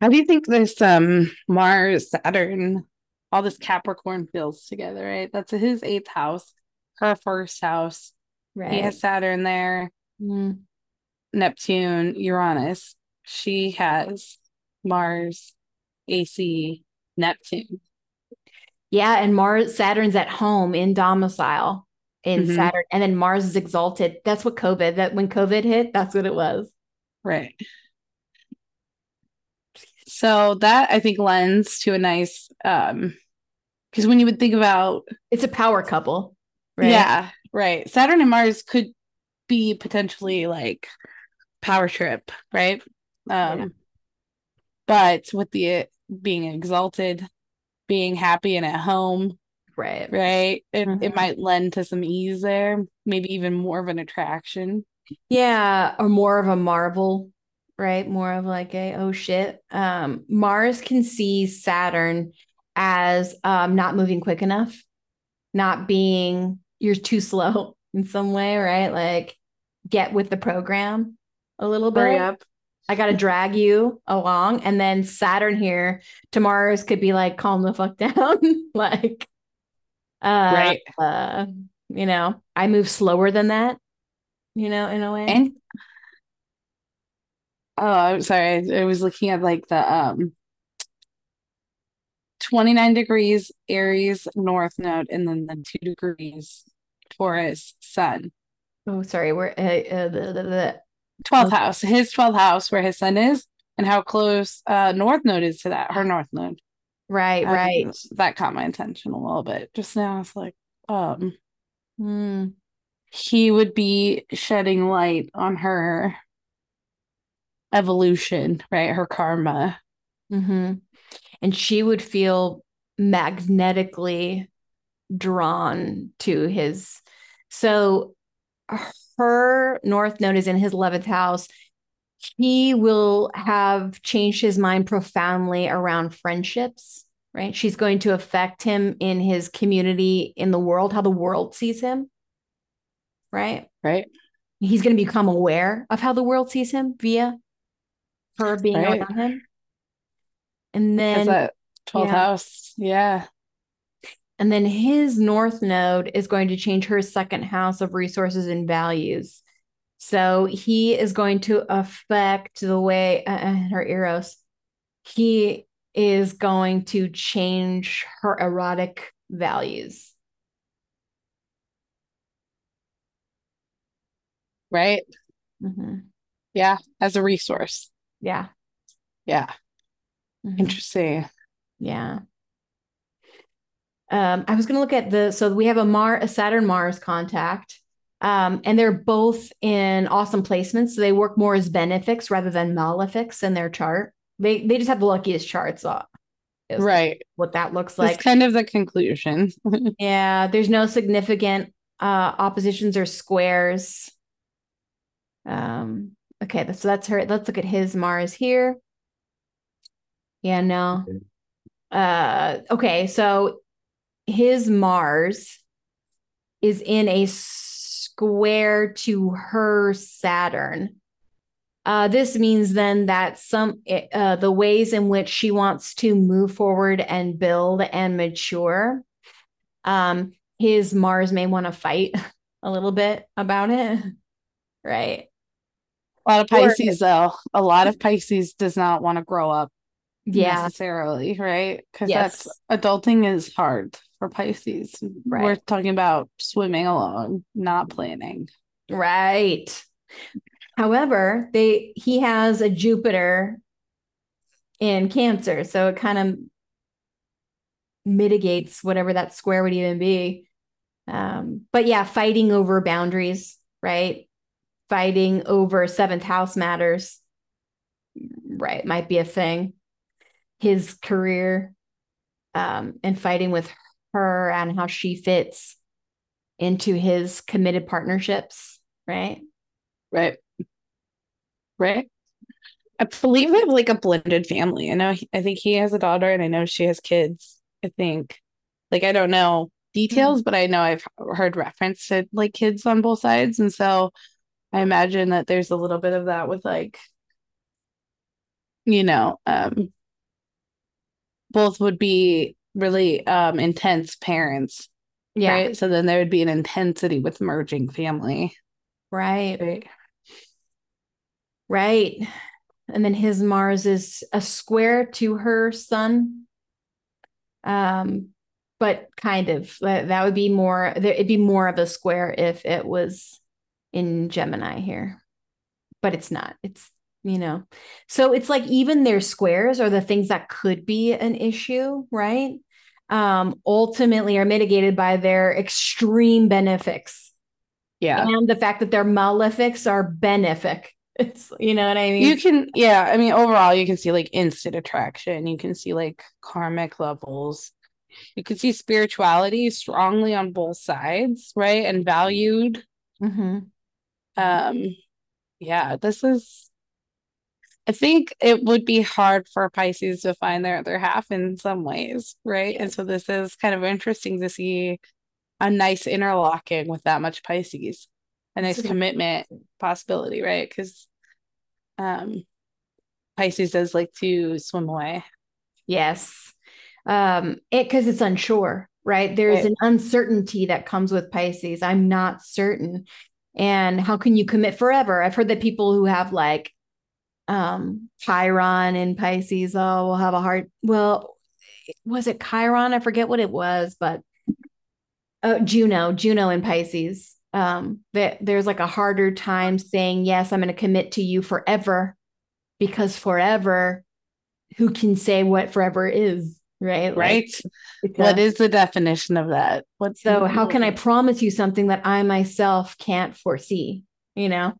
How do you think this um Mars, Saturn, all this Capricorn feels together, right? That's his eighth house, her first house. Right. He has Saturn there, Mm, Neptune, Uranus. She has Mars, AC, Neptune. Yeah, and Mars, Saturn's at home in domicile in Mhm. Saturn, and then Mars is exalted. That's what COVID. That when COVID hit, that's what it was. Right. So that I think lends to a nice um because when you would think about It's a power couple, right? yeah, right. Saturn and Mars could be potentially like power trip, right? Um Yeah. but with the being exalted, being happy and at home, right. right? It it Mhm. might lend to some ease there, maybe even more of an attraction. Yeah, or more of a marvel, right? More of like a oh shit. Um, Mars can see Saturn as um not moving quick enough, not being you're too slow in some way, right? Like get with the program a little bit. Hurry up. I gotta drag you along. And then Saturn here to Mars could be like, calm the fuck down. like uh Right. uh, you know, I move slower than that, you know, in a way. And oh, I'm sorry. I, I was looking at like the um 29 degrees Aries North Node and then the two degrees Taurus Sun. Oh, sorry. We're uh, uh, the, the, the, 12th Okay. house, his 12th house where his sun is, and how close uh North Node is to that, her North Node. Right, Uh, right. That caught my attention a little bit. Just now, it's like, um, Hmm. he would be shedding light on her evolution, right? Her karma. Mm-hmm. And she would feel magnetically drawn to his. So her North Node is in his 11th house. He will have changed his mind profoundly around friendships, right? She's going to affect him in his community, in the world, how the world sees him, right? Right. He's going to become aware of how the world sees him via her being Right. around him. And then that 12th yeah. house. Yeah. And then his north node is going to change her second house of resources and values. So he is going to affect the way uh, uh, her eros. He is going to change her erotic values. Right. Mhm. Yeah. As a resource. Yeah. Yeah. Mhm. Interesting. Yeah. Um, I was going to look at the so we have a Mar a Saturn Mars contact, um, and they're both in awesome placements. So they work more as benefics rather than malefics in their chart. They they just have the luckiest charts. Uh, Right. what that looks like. That's like. kind of the conclusion. Yeah, there's no significant uh oppositions or squares. Um, okay, so that's her. Let's look at his Mars here. Yeah, no. Uh, okay, so his Mars is in a square to her Saturn. Uh, this means then that some uh, the ways in which she wants to move forward and build and mature, um, his Mars may want to fight a little bit about it, right? A lot of Pisces, though, a lot of Pisces does not want to grow up, yeah, necessarily, right? Because yes. that's adulting is hard for Pisces. Right. We're talking about swimming along, not planning, right? However, they he has a Jupiter in Cancer, so it kind of mitigates whatever that square would even be. Um, but yeah, fighting over boundaries, right? Fighting over seventh house matters, right? Might be a thing. His career, um, and fighting with her and how she fits into his committed partnerships, right? Right right? I believe they have like a blended family. I know, I think he has a daughter and I know she has kids. I think, like, I don't know details, mm but I know I've heard reference to like kids on both sides. And so I imagine that there's a little bit of that with like, you know, um, both would be really um intense parents. Yeah. Right. So then there would be an intensity with merging family. Right. Right. Right. And then his Mars is a square to her sun. Um, but kind of that, that would be more it'd be more of a square if it was in Gemini here. But it's not. It's you know. So it's like even their squares are the things that could be an issue, right? Um, ultimately are mitigated by their extreme benefics. Yeah. And the fact that their malefics are benefic it's you know what I mean? You can yeah, I mean overall you can see like instant attraction, you can see like karmic levels. You can see spirituality strongly on both sides, right? And valued. Mm-hmm. Um yeah, this is I think it would be hard for Pisces to find their other half in some ways, right? Yes. And so this is kind of interesting to see a nice interlocking with that much Pisces a nice commitment possibility, right? Because um Pisces does like to swim away. Yes. Um it because it's unsure, right? There's right. an uncertainty that comes with Pisces. I'm not certain. And how can you commit forever? I've heard that people who have like um Chiron in Pisces, oh, we'll have a hard well, was it Chiron? I forget what it was, but oh, Juno, Juno in Pisces. Um that there's like a harder time saying yes i'm going to commit to you forever because forever who can say what forever is right? Right. like, what a, is the definition of that? What's so how can i promise you something that i myself can't foresee you know?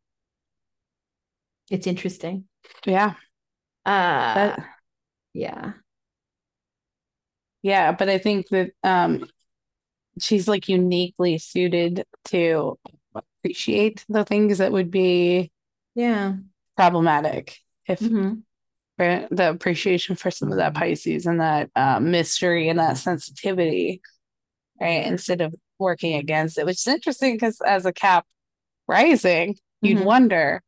It's interesting yeah uh but, yeah yeah but i think that um she's like uniquely suited to appreciate the things that would be yeah problematic if mm-hmm. the appreciation for some of that pisces and that um, mystery and that sensitivity right instead of working against it which is interesting because as a cap rising you'd mm-hmm. wonder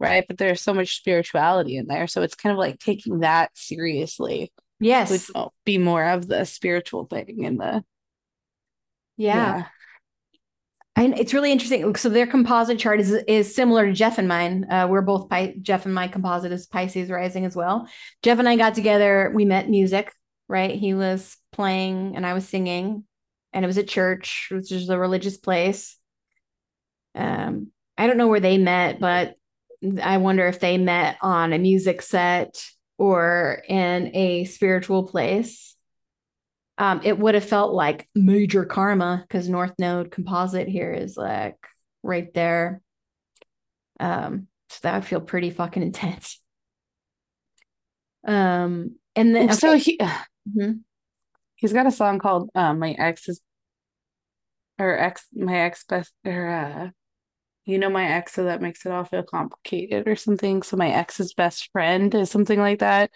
right but there's so much spirituality in there so it's kind of like taking that seriously yes would be more of the spiritual thing in the yeah. yeah. And it's really interesting. So their composite chart is is similar to Jeff and mine. Uh, we're both Pi- Jeff and my composite is Pisces rising as well. Jeff and I got together. We met music, right? He was playing and I was singing, and it was at church, which is a religious place. Um, I don't know where they met, but I wonder if they met on a music set or in a spiritual place um, it would have felt like major karma because North Node composite here is like right there. Um, so that would feel pretty fucking intense. Um, and then okay. so he mm-hmm. he's got a song called um, "My Ex is" or "Ex My Ex Best" or uh, you know my ex, so that makes it all feel complicated or something. So my ex's best friend is something like that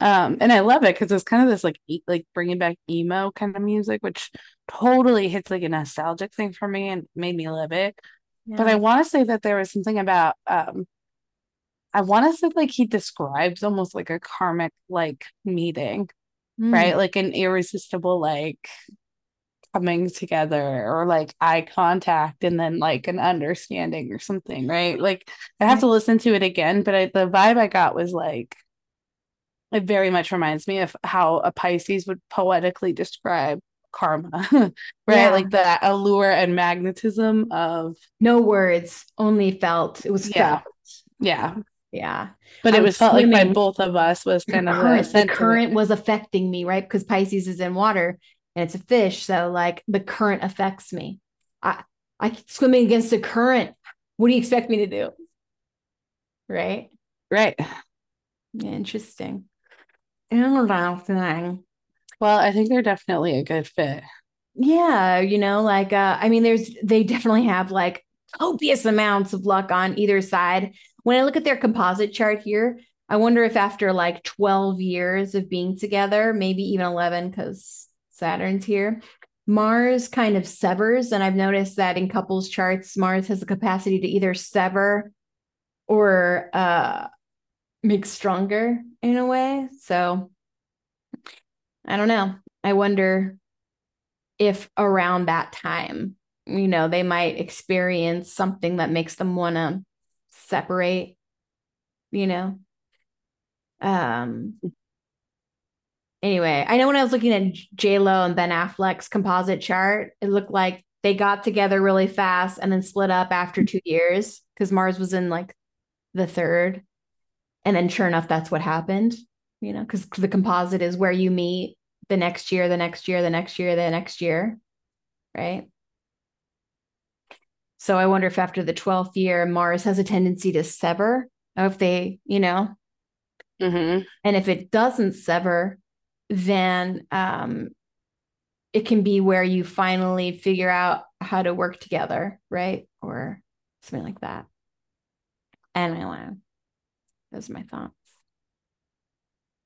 um and i love it because it's kind of this like e- like bringing back emo kind of music which totally hits like a nostalgic thing for me and made me live it yeah. but i want to say that there was something about um I want to say like he describes almost like a karmic like meeting, Mm. right? Like an irresistible like coming together or like eye contact and then like an understanding or something, right? Like I have to listen to it again, but I, the vibe I got was like it very much reminds me of how a Pisces would poetically describe karma, right? Yeah. Like the allure and magnetism of No words, only felt. It was Yeah. felt. yeah. Yeah. But I it was felt like by both of us was kind of current, the center of it. current was affecting me, right? Because Pisces is in water and it's a fish. So like the current affects me. I I keep swimming against the current. What do you expect me to do? Right? right. Interesting. Interesting. Well, I think they're definitely a good fit. Yeah, you know, like uh I mean there's they definitely have like copious amounts of luck on either side. When I look at their composite chart here, I wonder if after like 12 years of being together, maybe even 11 cuz Saturn's here, Mars kind of severs and I've noticed that in couples charts Mars has the capacity to either sever or uh make stronger in a way. So I don't know. I wonder if around that time, you know, they might experience something that makes them want to separate, you know. Um anyway, I know when I was looking at J Lo and Ben Affleck's composite chart, it looked like they got together really fast and then split up after two years because Mars was in like the third. And then sure enough, that's what happened, you know, because the composite is where you meet the next year, the next year, the next year, the next year, right? So I wonder if after the 12th year, Mars has a tendency to sever, or if they, you know, hmm and if it doesn't sever, then um, it can be where you finally figure out how to work together, right? Or something like that. Anyway, those are my thoughts.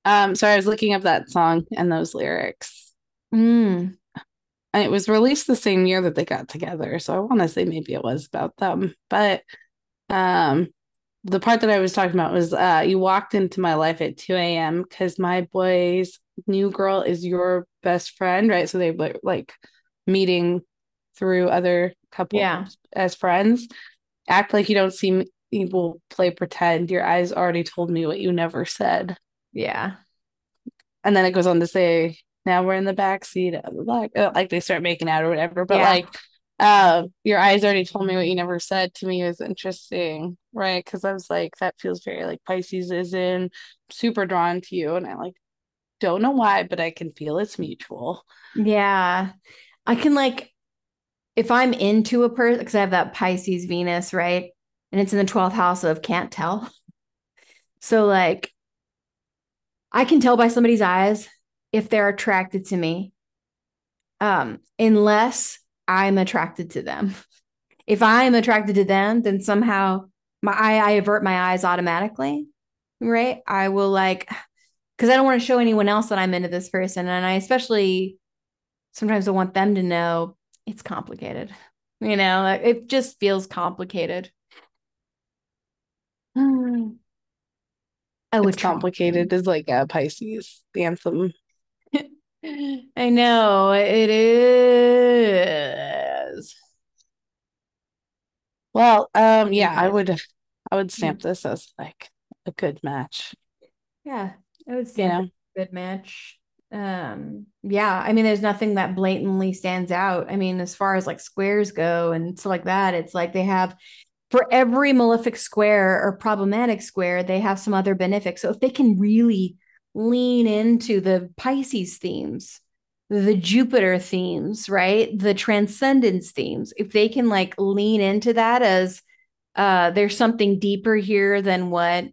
Um, so I was looking up that song and those lyrics. Mm, And it was released the same year that they got together. So I want to say maybe it was about them. But um the part that I was talking about was uh you walked into my life at 2 a.m. because my boy's new girl is your best friend, right? So they were like meeting through other couples Yeah. as friends. Act like you don't see me. You will play pretend. Your eyes already told me what you never said. yeah. And then it goes on to say, now we're in the back seat of the black, uh, like they start making out or whatever. But Yeah. like, uh, your eyes already told me what you never said to me was interesting, right? Because I was like, that feels very like Pisces is in, super drawn to you, and I like don't know why, but I can feel it's mutual. Yeah. I can like if I'm into a person because I have that Pisces Venus, right? And it's in the 12th house of can't tell. So like I can tell by somebody's eyes if they're attracted to me. Um, unless I'm attracted to them. If I'm attracted to them, then somehow my I, I avert my eyes automatically, right? I will like because I don't want to show anyone else that I'm into this person. And I especially sometimes I want them to know it's complicated. You know, it just feels complicated. I would It's complicated is like a Pisces anthem. I know it is. Well, um, yeah, I would, I would stamp this as like a good match. Yeah, I would You say know, good match. Um, yeah, I mean, there's nothing that blatantly stands out. I mean, as far as like squares go and stuff like that, it's like they have for every malefic square or problematic square, they have some other benefic. So if they can really lean into the Pisces themes, the Jupiter themes, right? The transcendence themes, if they can like lean into that as uh there's something deeper here than what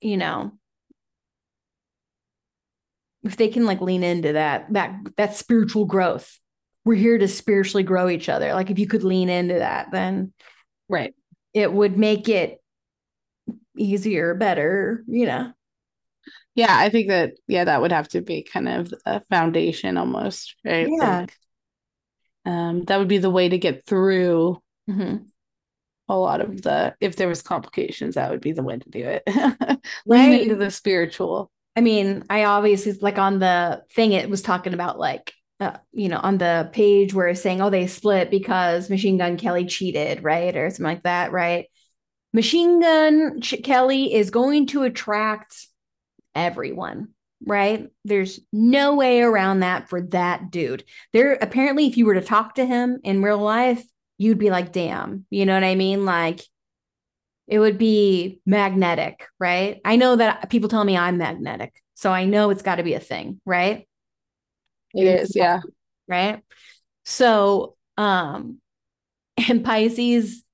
you know if they can like lean into that that that spiritual growth we're here to spiritually grow each other like if you could lean into that then right. it would make it easier better you know Yeah, I think that, yeah, that would have to be kind of a foundation almost, right? Yeah. Like, um, that would be the way to get through Mhm. a lot of the if there was complications, that would be the way to do it. Right. Into the spiritual. I mean, I obviously like on the thing it was talking about like uh, you know, on the page where it's saying, oh, they split because Machine Gun Kelly cheated, right? Or something like that, right? Machine Gun Ch- Kelly is going to attract everyone, right? There's no way around that for that dude. There, apparently, if you were to talk to him in real life, you'd be like, damn, you know what I mean? Like, it would be magnetic, right? I know that people tell me I'm magnetic. So I know it's got to be a thing, right? It is, yeah. right so um and pisces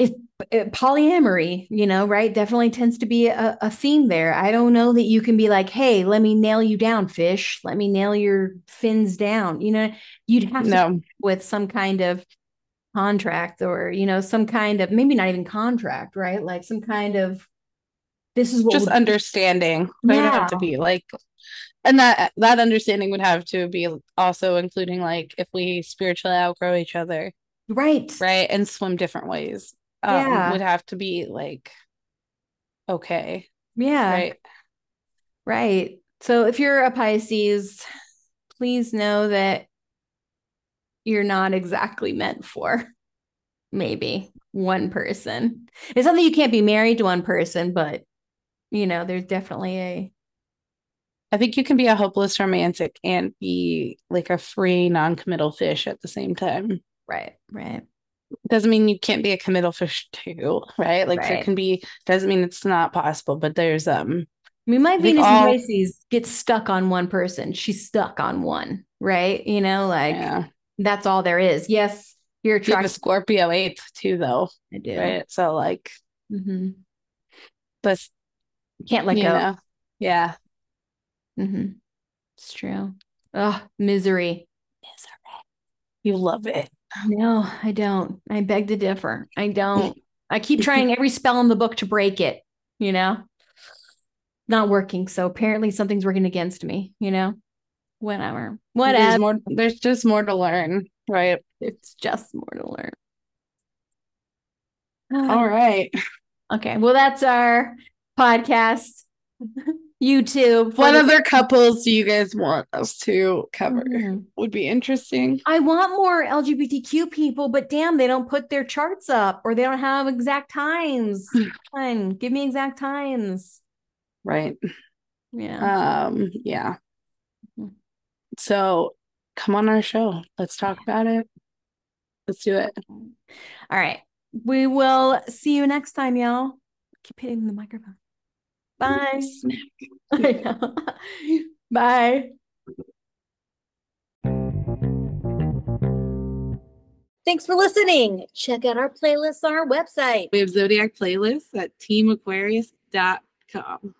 is it, uh, polyamory you know right definitely tends to be a, a theme there i don't know that you can be like hey let me nail you down fish let me nail your fins down you know you'd have to No. with some kind of contract or you know some kind of maybe not even contract right like some kind of this is what Just understanding. They would have to be like and that that understanding would have to be also including like if we spiritually outgrow each other, right right? And swim different ways. Um Yeah. would have to be like okay, yeah right? Right. So if you're a Pisces, please know that you're not exactly meant for maybe one person. It's something you can't be married to one person, but you know, there's definitely a I think you can be a hopeless romantic and be like a free non-committal fish at the same time. right, right. Doesn't mean you can't be a committal fish too, right? Like there can be doesn't mean it's not possible, but there's um I mean, my Venus all- and Pisces gets stuck on one person. She's stuck on one, right? You know, like yeah. that's all there is. Yes, you're You have a. Scorpio eighth too though, I do. right? So like hmm but Can't let you go. know, yeah. hmm It's true. Oh, misery. misery. You love it. No, I don't. I beg to differ. I don't. I keep trying every spell in the book to break it, you know? Not working. So apparently something's working against me, you know? Whatever. There's Whatever. more there's just more to learn, right? It's just more to learn. All right. Okay. Well, that's our podcast. YouTube. What the- other couples do you guys want us to cover? Mhm. Would be interesting. I want more LGBTQ people, but damn, they don't put their charts up or they don't have exact times. Fine. Give me exact times. Right. Yeah. Um, yeah. Mhm. So come on our show. Let's talk about it. Let's do it. All right. We will see you next time, y'all. Keep hitting the microphone. Bye. Bye. Thanks for listening. Check out our playlists on our website. We have Zodiac playlists at teamaquarius.com.